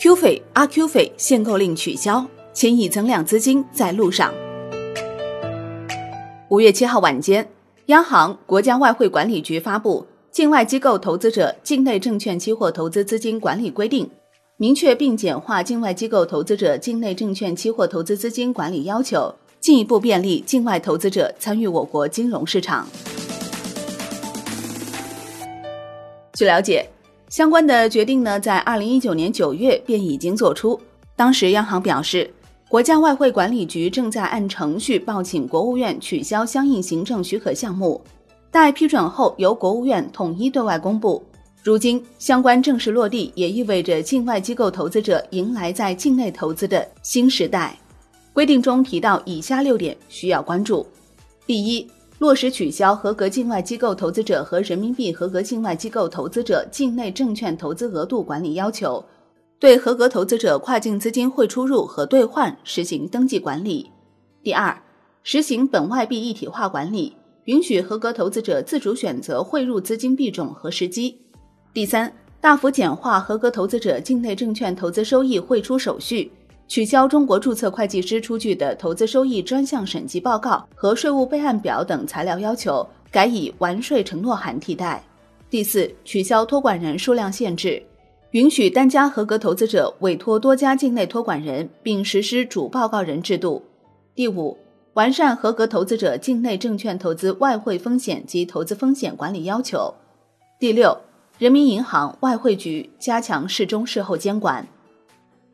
Q 费、阿 Q 费限购令取消，千亿增量资金在路上。五月七号晚间，央行、国家外汇管理局发布《境外机构投资者境内证券期货投资资金管理规定》，明确并简化境外机构投资者境内证券期货投资资金管理要求，进一步便利境外投资者参与我国金融市场。据了解。相关的决定呢，在二零一九年九月便已经做出。当时央行表示，国家外汇管理局正在按程序报请国务院取消相应行政许可项目，待批准后由国务院统一对外公布。如今相关正式落地，也意味着境外机构投资者迎来在境内投资的新时代。规定中提到以下六点需要关注：第一。落实取消合格境外机构投资者和人民币合格境外机构投资者境内证券投资额度管理要求，对合格投资者跨境资金汇出入和兑换实行登记管理。第二，实行本外币一体化管理，允许合格投资者自主选择汇入资金币种和时机。第三，大幅简化合格投资者境内证券投资收益汇出手续。取消中国注册会计师出具的投资收益专项审计报告和税务备案表等材料要求，改以完税承诺函替代。第四，取消托管人数量限制，允许单家合格投资者委托多家境内托管人，并实施主报告人制度。第五，完善合格投资者境内证券投资外汇风险及投资风险管理要求。第六，人民银行、外汇局加强事中事后监管。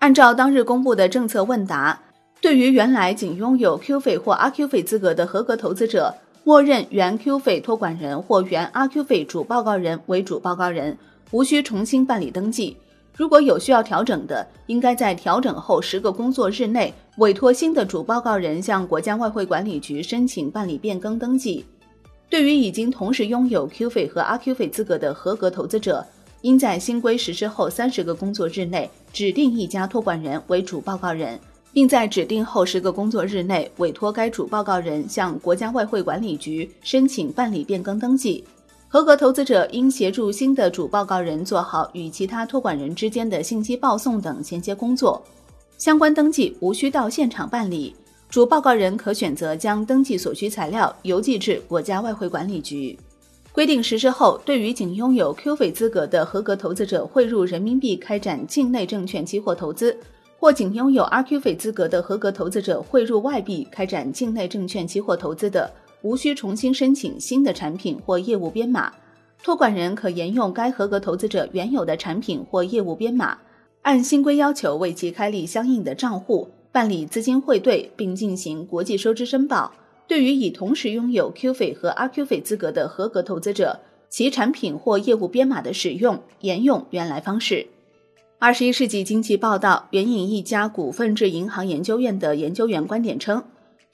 按照当日公布的政策问答，对于原来仅拥有 Q 费或阿 Q 费资格的合格投资者，默认原 Q 费托管人或原阿 Q 费主报告人为主报告人，无需重新办理登记。如果有需要调整的，应该在调整后十个工作日内委托新的主报告人向国家外汇管理局申请办理变更登记。对于已经同时拥有 Q 费和阿 Q 费资格的合格投资者，应在新规实施后三十个工作日内指定一家托管人为主报告人，并在指定后十个工作日内委托该主报告人向国家外汇管理局申请办理变更登记。合格投资者应协助新的主报告人做好与其他托管人之间的信息报送等衔接工作。相关登记无需到现场办理，主报告人可选择将登记所需材料邮寄至国家外汇管理局。规定实施后，对于仅拥有 Q 费资格的合格投资者汇入人民币开展境内证券期货投资，或仅拥有 RQ 费资格的合格投资者汇入外币开展境内证券期货投资的，无需重新申请新的产品或业务编码。托管人可沿用该合格投资者原有的产品或业务编码，按新规要求为其开立相应的账户，办理资金汇兑，并进行国际收支申报。对于已同时拥有 Q 费和 RQ 费资格的合格投资者，其产品或业务编码的使用沿用原来方式。二十一世纪经济报道援引一家股份制银行研究院的研究员观点称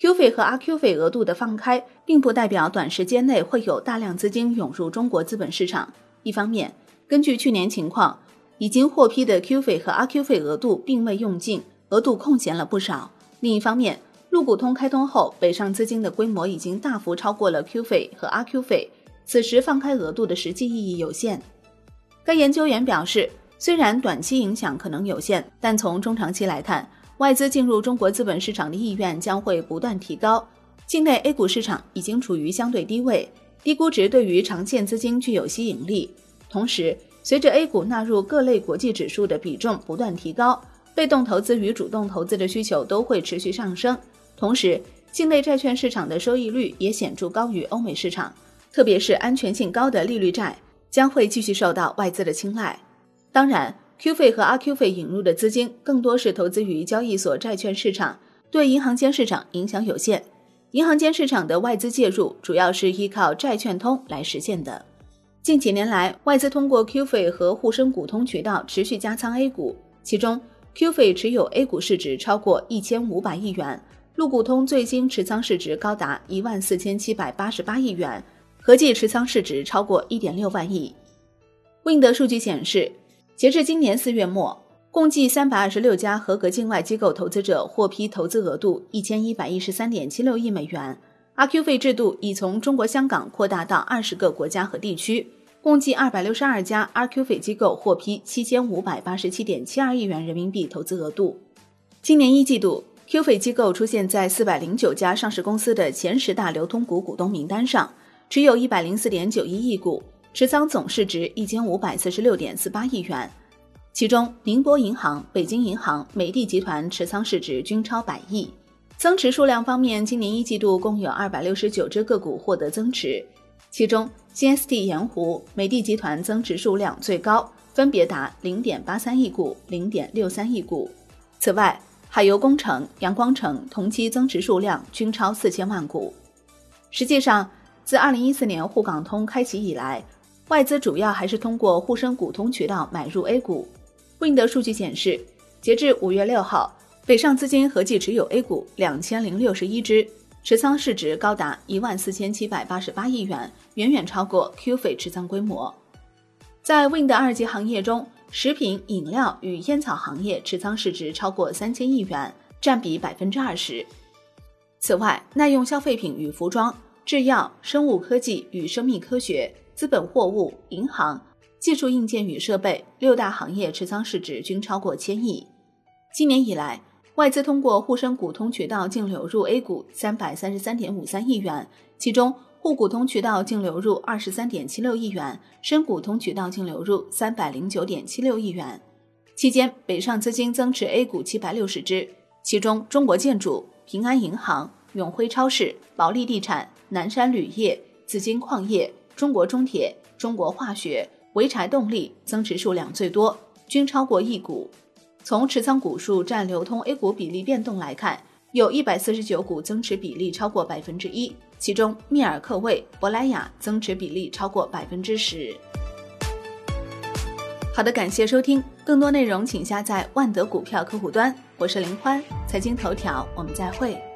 ，Q 费和 RQ 费额度的放开，并不代表短时间内会有大量资金涌入中国资本市场。一方面，根据去年情况，已经获批的 Q 费和 RQ 费额度并未用尽，额度空闲了不少。另一方面，陆股通开通后，北上资金的规模已经大幅超过了 Q 费和 RQ 费，此时放开额度的实际意义有限。该研究员表示，虽然短期影响可能有限，但从中长期来看，外资进入中国资本市场的意愿将会不断提高。境内 A 股市场已经处于相对低位，低估值对于长线资金具有吸引力。同时，随着 A 股纳入各类国际指数的比重不断提高，被动投资与主动投资的需求都会持续上升。同时，境内债券市场的收益率也显著高于欧美市场，特别是安全性高的利率债将会继续受到外资的青睐。当然，Q 费和 RQ 费引入的资金更多是投资于交易所债券市场，对银行间市场影响有限。银行间市场的外资介入主要是依靠债券通来实现的。近几年来，外资通过 Q 费和沪深股通渠道持续加仓 A 股，其中 Q 费持有 A 股市值超过一千五百亿元。陆股通最新持仓市值高达一万四千七百八十八亿元，合计持仓市值超过一点六万亿。Wind 数据显示，截至今年四月末，共计三百二十六家合格境外机构投资者获批投资额度一千一百一十三点七六亿美元。RQ 费制度已从中国香港扩大到二十个国家和地区，共计二百六十二家 RQF 机构获批七千五百八十七点七二亿元人民币投资额度。今年一季度，QF 机构出现在四百零九家上市公司的前十大流通股股东名单上，持有一百零四点九一亿股，持仓总市值一千五百四十六点四八亿元。其中，宁波银行、北京银行、美的集团持仓市值均超百亿。增持数量方面，今年一季度共有二百六十九只个股获得增持。其中，CST 盐湖、美的集团增持数量最高，分别达零点八三亿股、零点六三亿股。此外，海油工程、阳光城同期增持数量均超四千万股。实际上，自二零一四年沪港通开启以来，外资主要还是通过沪深股通渠道买入 A 股。Wind 数据显示，截至五月六号，北上资金合计持有 A 股两千零六十一只。持仓市值高达一万四千七百八十八亿元，远远超过 q f i 持仓规模。在 Wind 二级行业中，食品饮料与烟草行业持仓市值超过三千亿元，占比百分之二十。此外，耐用消费品与服装、制药、生物科技与生命科学、资本货物、银行、技术硬件与设备六大行业持仓市值均超过千亿。今年以来，外资通过沪深股通渠道净流入 A 股三百三十三点五三亿元，其中沪股通渠道净流入二十三点七六亿元，深股通渠道净流入三百零九点七六亿元。期间，北上资金增持 A 股七百六十只，其中中国建筑、平安银行、永辉超市、保利地产、南山铝业、紫金矿业、中国中铁、中国化学、潍柴动力增持数量最多，均超过一股。从持仓股数占流通 A 股比例变动来看，有一百四十九股增持比例超过百分之一，其中密尔克卫、珀莱雅增持比例超过百分之十。好的，感谢收听，更多内容请下载万德股票客户端。我是林欢，财经头条，我们再会。